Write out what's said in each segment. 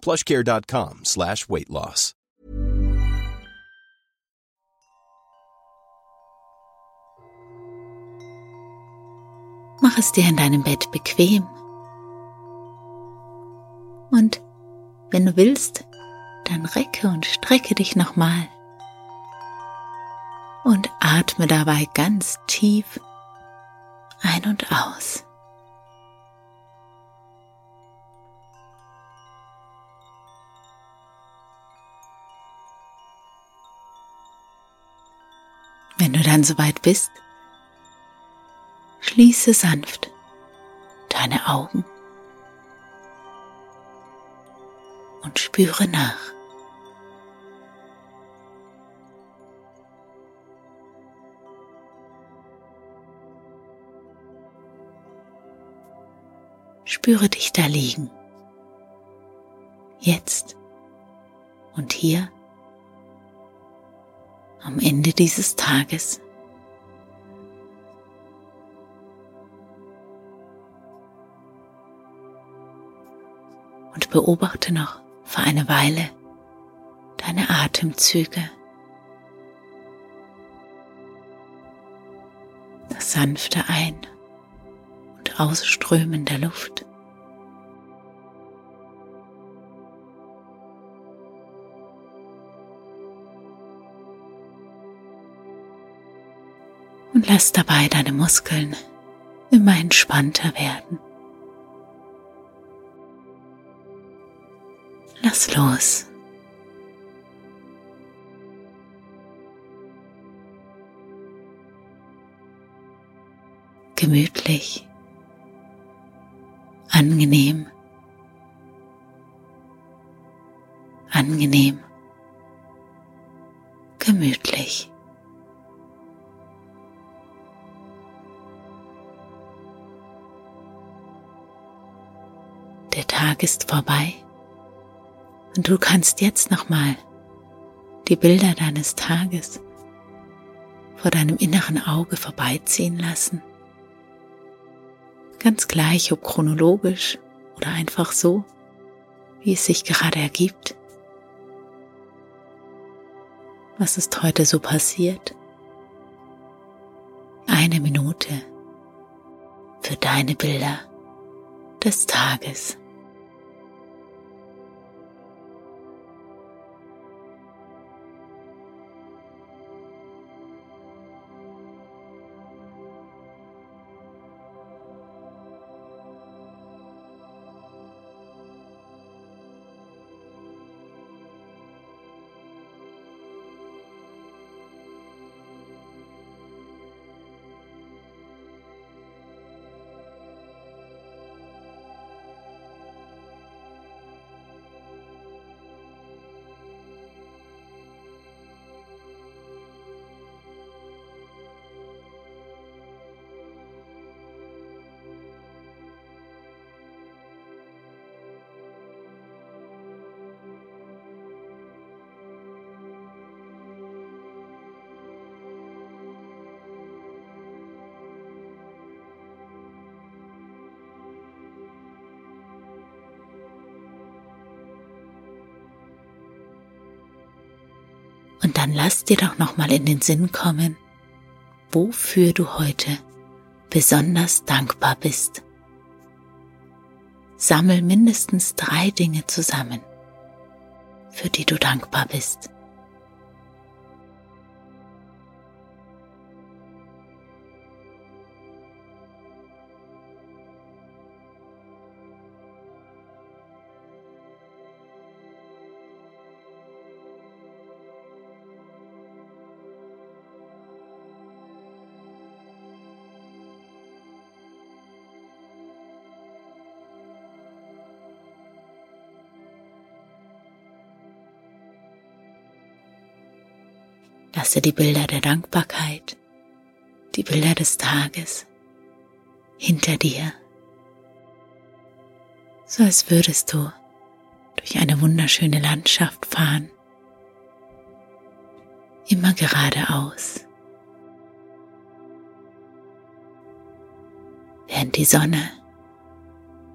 plushcare.com slash weight loss. Mach es dir in deinem Bett bequem. Und wenn du willst, dann recke und strecke dich nochmal. Und atme dabei ganz tief ein und aus. Wenn du dann soweit bist, schließe sanft deine Augen und spüre nach. Spüre dich da liegen. Jetzt und hier am Ende dieses Tages. Und beobachte noch für eine Weile deine Atemzüge. Das sanfte Ein- und Ausströmen der Luft. Und lass dabei deine Muskeln immer entspannter werden. Lass los. Gemütlich, angenehm, angenehm, Tag ist vorbei und du kannst jetzt nochmal die Bilder deines Tages vor deinem inneren Auge vorbeiziehen lassen. Ganz gleich, ob chronologisch oder einfach so, wie es sich gerade ergibt. Was ist heute so passiert? Eine Minute für deine Bilder des Tages. Dann lass dir doch nochmal in den Sinn kommen, wofür du heute besonders dankbar bist. Sammel mindestens drei Dinge zusammen, für die du dankbar bist. Lasse die Bilder der Dankbarkeit, die Bilder des Tages hinter dir, so als würdest du durch eine wunderschöne Landschaft fahren, immer geradeaus, während die Sonne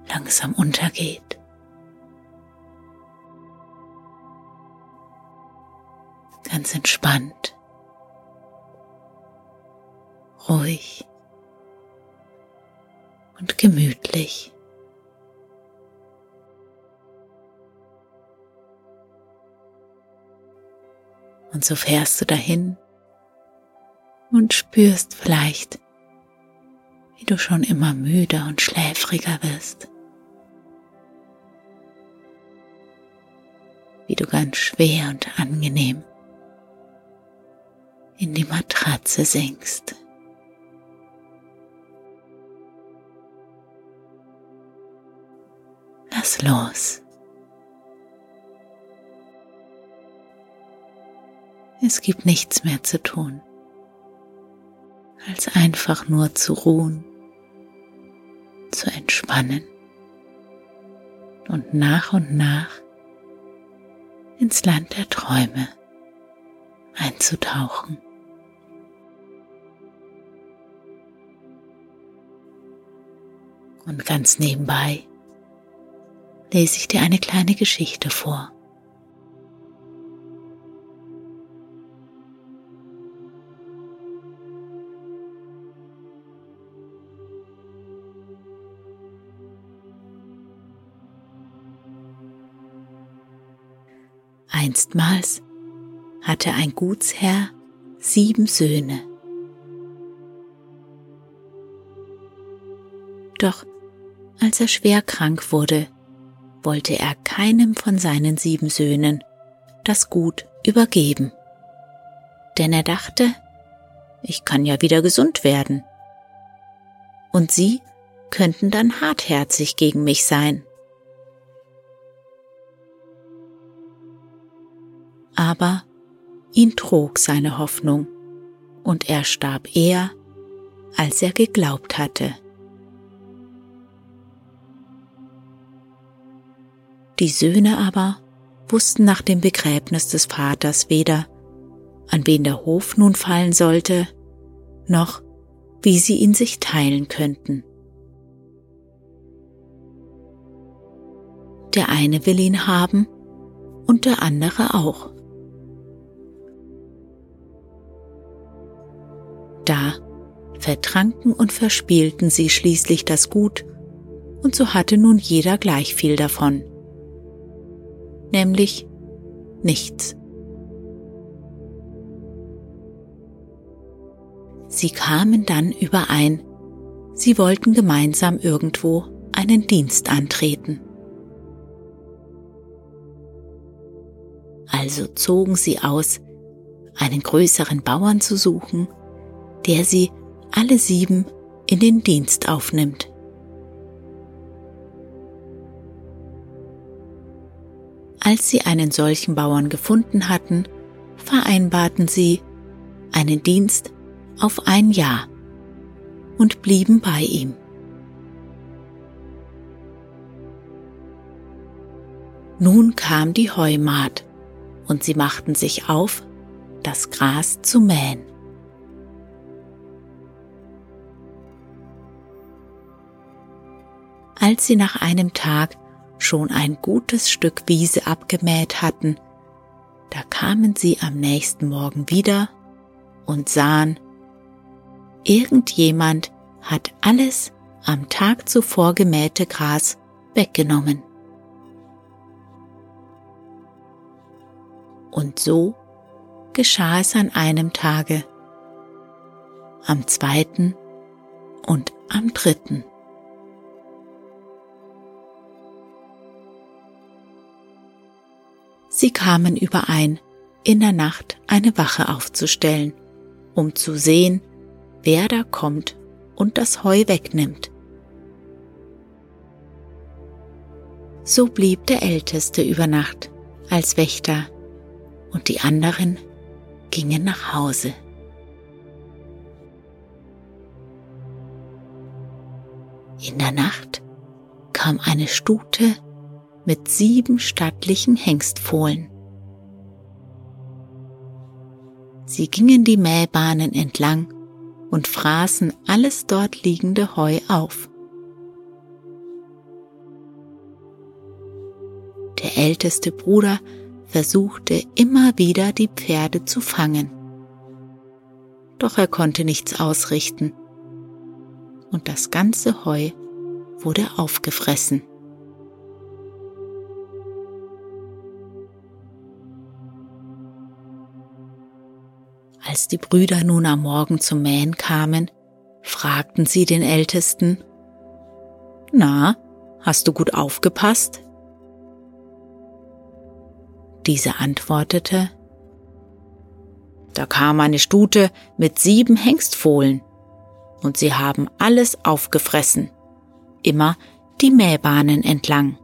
langsam untergeht. ganz entspannt, ruhig und gemütlich. Und so fährst du dahin und spürst vielleicht, wie du schon immer müder und schläfriger wirst. Wie du ganz schwer und angenehm in die Matratze sinkst. Lass los. Es gibt nichts mehr zu tun, als einfach nur zu ruhen, zu entspannen und nach und nach ins Land der Träume einzutauchen. Und ganz nebenbei lese ich dir eine kleine Geschichte vor. Einstmals hatte ein Gutsherr sieben Söhne. Doch als er schwer krank wurde, wollte er keinem von seinen sieben Söhnen das Gut übergeben. Denn er dachte, ich kann ja wieder gesund werden. Und sie könnten dann hartherzig gegen mich sein. Aber ihn trug seine Hoffnung, und er starb eher, als er geglaubt hatte. Die Söhne aber wussten nach dem Begräbnis des Vaters weder, an wen der Hof nun fallen sollte, noch wie sie ihn sich teilen könnten. Der eine will ihn haben und der andere auch. Da vertranken und verspielten sie schließlich das Gut, und so hatte nun jeder gleich viel davon nämlich nichts. Sie kamen dann überein, sie wollten gemeinsam irgendwo einen Dienst antreten. Also zogen sie aus, einen größeren Bauern zu suchen, der sie alle sieben in den Dienst aufnimmt. Als sie einen solchen Bauern gefunden hatten, vereinbarten sie einen Dienst auf ein Jahr und blieben bei ihm. Nun kam die Heumaat und sie machten sich auf, das Gras zu mähen. Als sie nach einem Tag schon ein gutes Stück Wiese abgemäht hatten, da kamen sie am nächsten Morgen wieder und sahen, irgendjemand hat alles am Tag zuvor gemähte Gras weggenommen. Und so geschah es an einem Tage, am zweiten und am dritten. Sie kamen überein, in der Nacht eine Wache aufzustellen, um zu sehen, wer da kommt und das Heu wegnimmt. So blieb der Älteste über Nacht als Wächter und die anderen gingen nach Hause. In der Nacht kam eine Stute mit sieben stattlichen Hengstfohlen. Sie gingen die Mähbahnen entlang und fraßen alles dort liegende Heu auf. Der älteste Bruder versuchte immer wieder die Pferde zu fangen. Doch er konnte nichts ausrichten und das ganze Heu wurde aufgefressen. Als die Brüder nun am Morgen zum Mähen kamen, fragten sie den Ältesten, Na, hast du gut aufgepasst? Dieser antwortete, Da kam eine Stute mit sieben Hengstfohlen, und sie haben alles aufgefressen, immer die Mähbahnen entlang.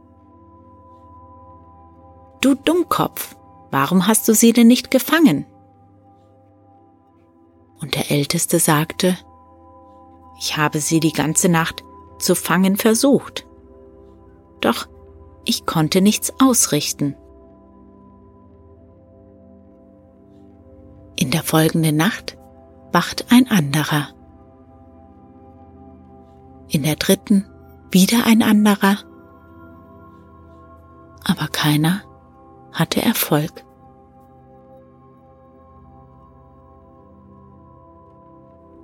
Du Dummkopf, warum hast du sie denn nicht gefangen? Und der Älteste sagte, ich habe sie die ganze Nacht zu fangen versucht. Doch ich konnte nichts ausrichten. In der folgenden Nacht wacht ein anderer. In der dritten wieder ein anderer. Aber keiner hatte Erfolg.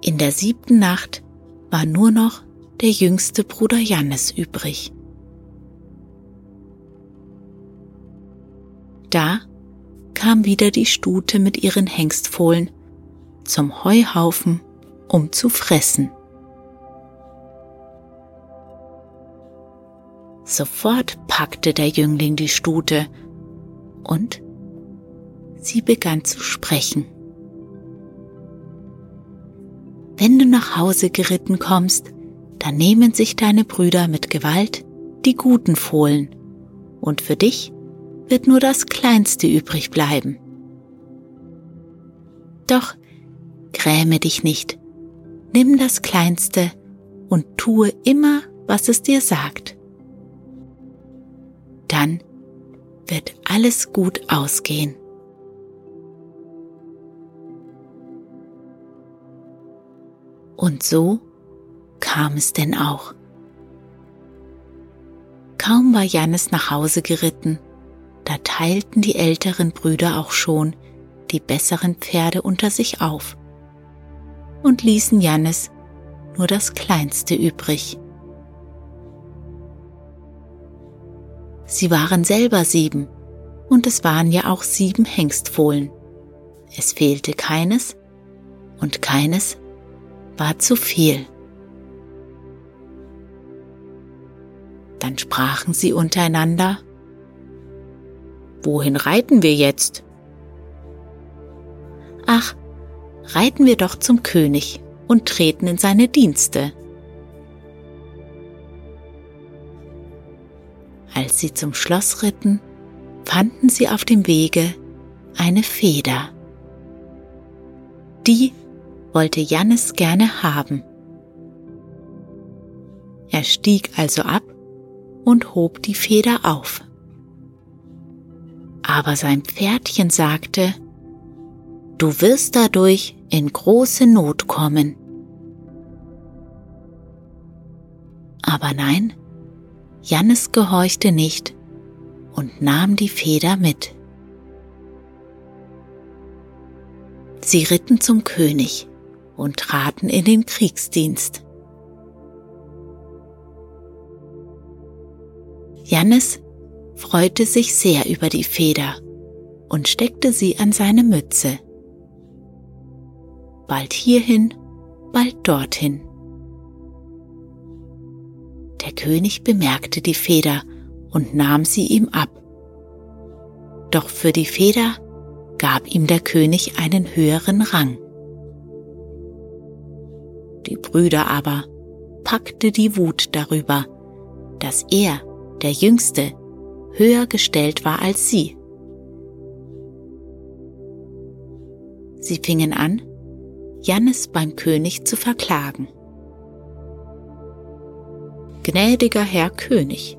In der siebten Nacht war nur noch der jüngste Bruder Jannes übrig. Da kam wieder die Stute mit ihren Hengstfohlen zum Heuhaufen, um zu fressen. Sofort packte der Jüngling die Stute und sie begann zu sprechen. Wenn du nach Hause geritten kommst, dann nehmen sich deine Brüder mit Gewalt die guten Fohlen, und für dich wird nur das Kleinste übrig bleiben. Doch gräme dich nicht, nimm das Kleinste und tue immer, was es dir sagt. Dann wird alles gut ausgehen. Und so kam es denn auch. Kaum war Jannes nach Hause geritten, da teilten die älteren Brüder auch schon die besseren Pferde unter sich auf und ließen Jannes nur das kleinste übrig. Sie waren selber sieben, und es waren ja auch sieben Hengstfohlen. Es fehlte keines, und keines war zu viel. Dann sprachen sie untereinander, Wohin reiten wir jetzt? Ach, reiten wir doch zum König und treten in seine Dienste. Als sie zum Schloss ritten, fanden sie auf dem Wege eine Feder. Die wollte Jannis gerne haben. Er stieg also ab und hob die Feder auf. Aber sein Pferdchen sagte, Du wirst dadurch in große Not kommen. Aber nein, Jannis gehorchte nicht und nahm die Feder mit. Sie ritten zum König und traten in den Kriegsdienst. Jannis freute sich sehr über die Feder und steckte sie an seine Mütze. Bald hierhin, bald dorthin. Der König bemerkte die Feder und nahm sie ihm ab. Doch für die Feder gab ihm der König einen höheren Rang. Die Brüder aber packte die Wut darüber, dass er, der Jüngste, höher gestellt war als sie. Sie fingen an, Jannes beim König zu verklagen. Gnädiger Herr König,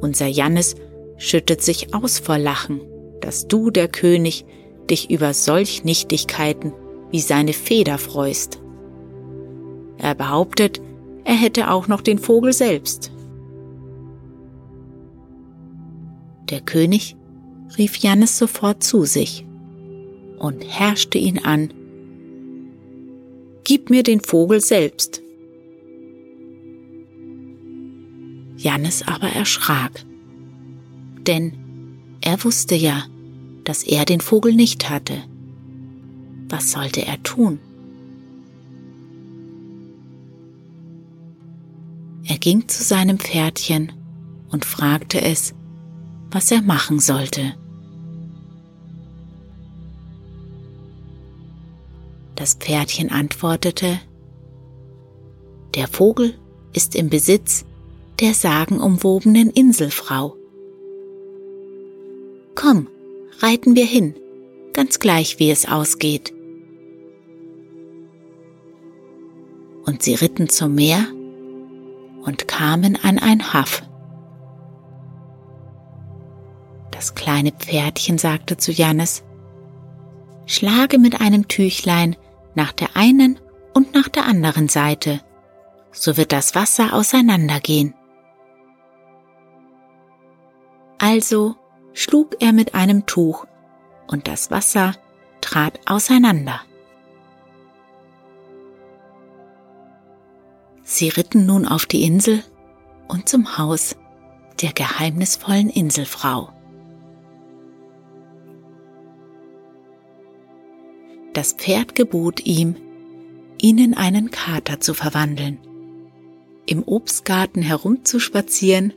unser Jannes schüttet sich aus vor Lachen, dass du, der König, dich über solch Nichtigkeiten wie seine Feder freust. Er behauptet, er hätte auch noch den Vogel selbst. Der König rief Jannes sofort zu sich und herrschte ihn an. Gib mir den Vogel selbst. Jannes aber erschrak, denn er wusste ja, dass er den Vogel nicht hatte. Was sollte er tun? Ging zu seinem Pferdchen und fragte es, was er machen sollte. Das Pferdchen antwortete, Der Vogel ist im Besitz der sagenumwobenen Inselfrau. Komm, reiten wir hin, ganz gleich wie es ausgeht. Und sie ritten zum Meer und kamen an ein Haff. Das kleine Pferdchen sagte zu Jannes, Schlage mit einem Tüchlein nach der einen und nach der anderen Seite, so wird das Wasser auseinandergehen. Also schlug er mit einem Tuch und das Wasser trat auseinander. Sie ritten nun auf die Insel und zum Haus der geheimnisvollen Inselfrau. Das Pferd gebot ihm, ihn in einen Kater zu verwandeln, im Obstgarten herumzuspazieren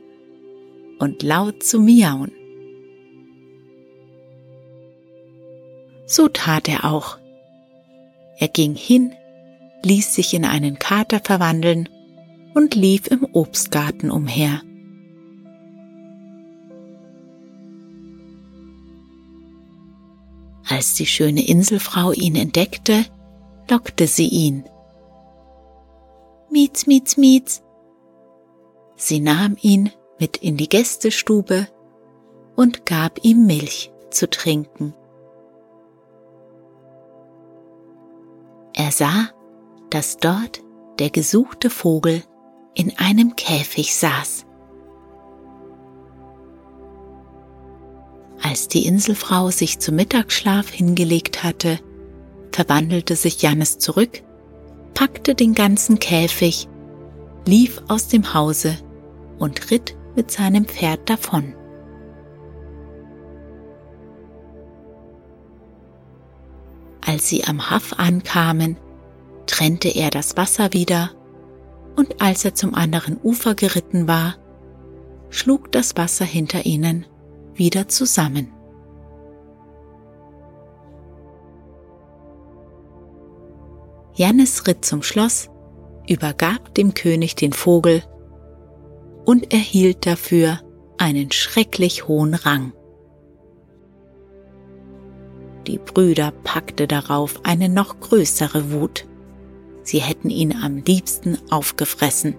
und laut zu miauen. So tat er auch. Er ging hin, ließ sich in einen Kater verwandeln und lief im Obstgarten umher. Als die schöne Inselfrau ihn entdeckte, lockte sie ihn. Mietz, mietz, mietz. Sie nahm ihn mit in die Gästestube und gab ihm Milch zu trinken. Er sah, dass dort der gesuchte Vogel in einem Käfig saß. Als die Inselfrau sich zum Mittagsschlaf hingelegt hatte, verwandelte sich Jannes zurück, packte den ganzen Käfig, lief aus dem Hause und ritt mit seinem Pferd davon. Als sie am Haff ankamen, trennte er das Wasser wieder, und als er zum anderen Ufer geritten war, schlug das Wasser hinter ihnen wieder zusammen. Jannes ritt zum Schloss, übergab dem König den Vogel und erhielt dafür einen schrecklich hohen Rang. Die Brüder packte darauf eine noch größere Wut. Sie hätten ihn am liebsten aufgefressen.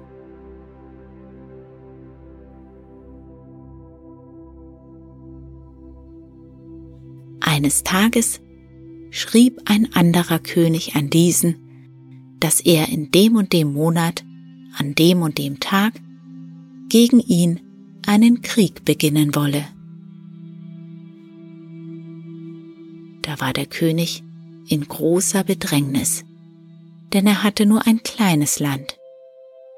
Eines Tages schrieb ein anderer König an diesen, dass er in dem und dem Monat, an dem und dem Tag, gegen ihn einen Krieg beginnen wolle. Da war der König in großer Bedrängnis, denn er hatte nur ein kleines Land,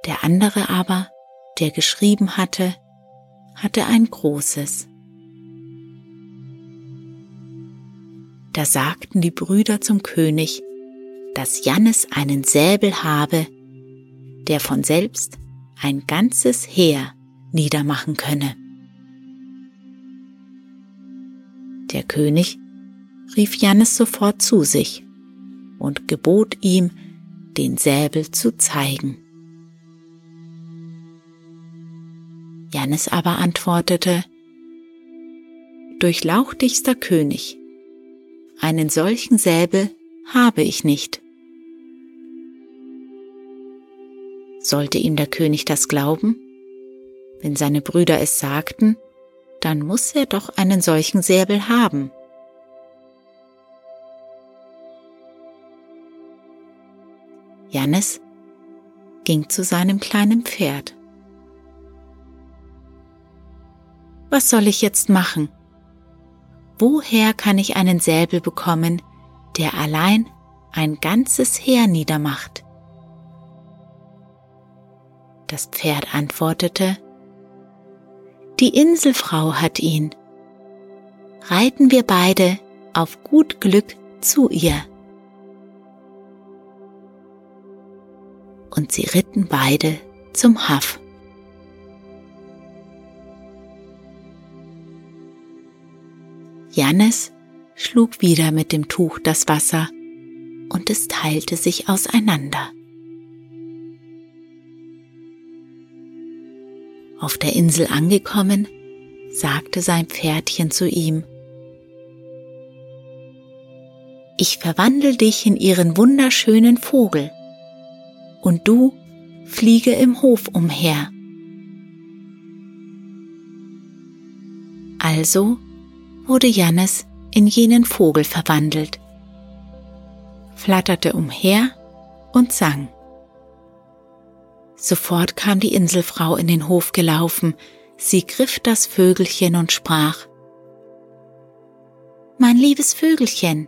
der andere aber, der geschrieben hatte, hatte ein großes. Da sagten die Brüder zum König, dass Jannes einen Säbel habe, der von selbst ein ganzes Heer niedermachen könne. Der König rief Jannes sofort zu sich und gebot ihm, den Säbel zu zeigen. Jannes aber antwortete, Durchlauchtigster König, einen solchen Säbel habe ich nicht. Sollte ihm der König das glauben? Wenn seine Brüder es sagten, dann muss er doch einen solchen Säbel haben. Jannes ging zu seinem kleinen Pferd. Was soll ich jetzt machen? Woher kann ich einen Säbel bekommen, der allein ein ganzes Heer niedermacht? Das Pferd antwortete, Die Inselfrau hat ihn. Reiten wir beide auf gut Glück zu ihr. Und sie ritten beide zum Haff. Jannes schlug wieder mit dem Tuch das Wasser und es teilte sich auseinander. Auf der Insel angekommen, sagte sein Pferdchen zu ihm, Ich verwandel dich in ihren wunderschönen Vogel und du fliege im Hof umher. Also wurde Jannes in jenen Vogel verwandelt, flatterte umher und sang. Sofort kam die Inselfrau in den Hof gelaufen, sie griff das Vögelchen und sprach Mein liebes Vögelchen,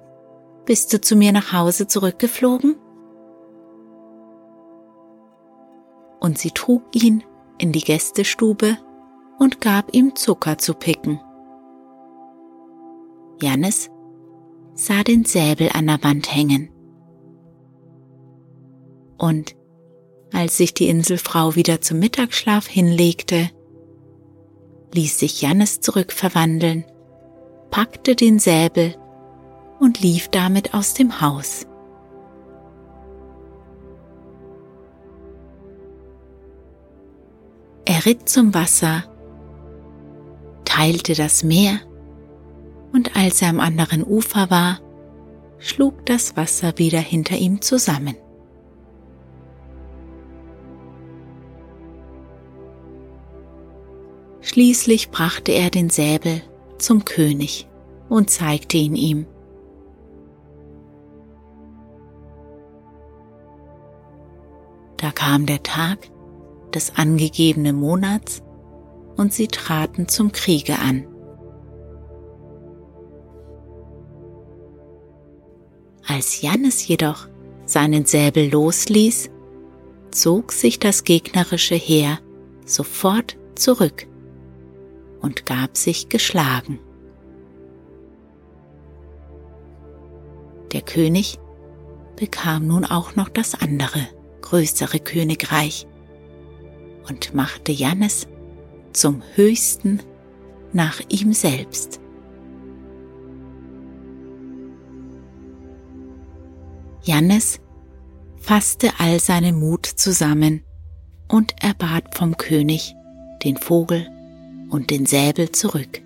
bist du zu mir nach Hause zurückgeflogen? Und sie trug ihn in die Gästestube und gab ihm Zucker zu picken. Jannes sah den Säbel an der Wand hängen. Und als sich die Inselfrau wieder zum Mittagsschlaf hinlegte, ließ sich Jannes zurückverwandeln, packte den Säbel und lief damit aus dem Haus. Er ritt zum Wasser, teilte das Meer, und als er am anderen Ufer war, schlug das Wasser wieder hinter ihm zusammen. Schließlich brachte er den Säbel zum König und zeigte ihn ihm. Da kam der Tag, des angegebenen Monats und sie traten zum Kriege an. Als Jannes jedoch seinen Säbel losließ, zog sich das gegnerische Heer sofort zurück und gab sich geschlagen. Der König bekam nun auch noch das andere, größere Königreich, und machte Jannes zum Höchsten nach ihm selbst. Jannes fasste all seinen Mut zusammen und erbat vom König den Vogel und den Säbel zurück.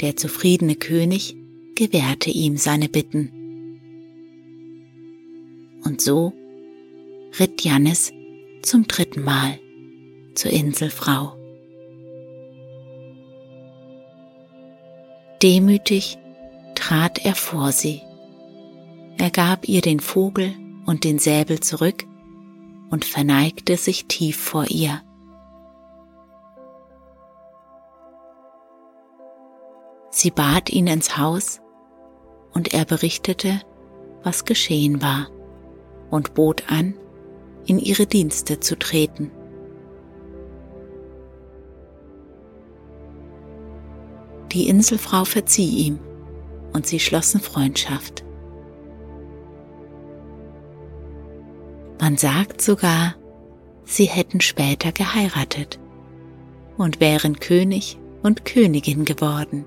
Der zufriedene König gewährte ihm seine Bitten. Und so ritt Jannis zum dritten Mal zur Inselfrau. Demütig trat er vor sie. Er gab ihr den Vogel und den Säbel zurück und verneigte sich tief vor ihr. Sie bat ihn ins Haus und er berichtete, was geschehen war und bot an, in ihre Dienste zu treten. Die Inselfrau verzieh ihm und sie schlossen Freundschaft. Man sagt sogar, sie hätten später geheiratet und wären König und Königin geworden.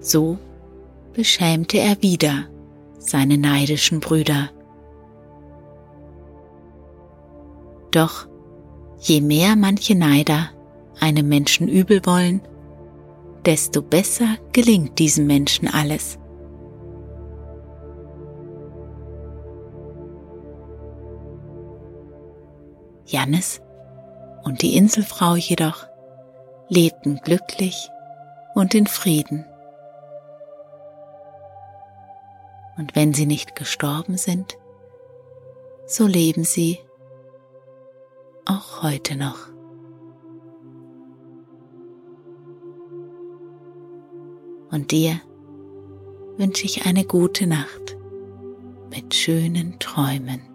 So beschämte er wieder seine neidischen Brüder. Doch je mehr manche Neider einem Menschen übel wollen, desto besser gelingt diesem Menschen alles. Jannis und die Inselfrau jedoch lebten glücklich und in Frieden. Und wenn sie nicht gestorben sind, so leben sie auch heute noch. Und dir wünsche ich eine gute Nacht mit schönen Träumen.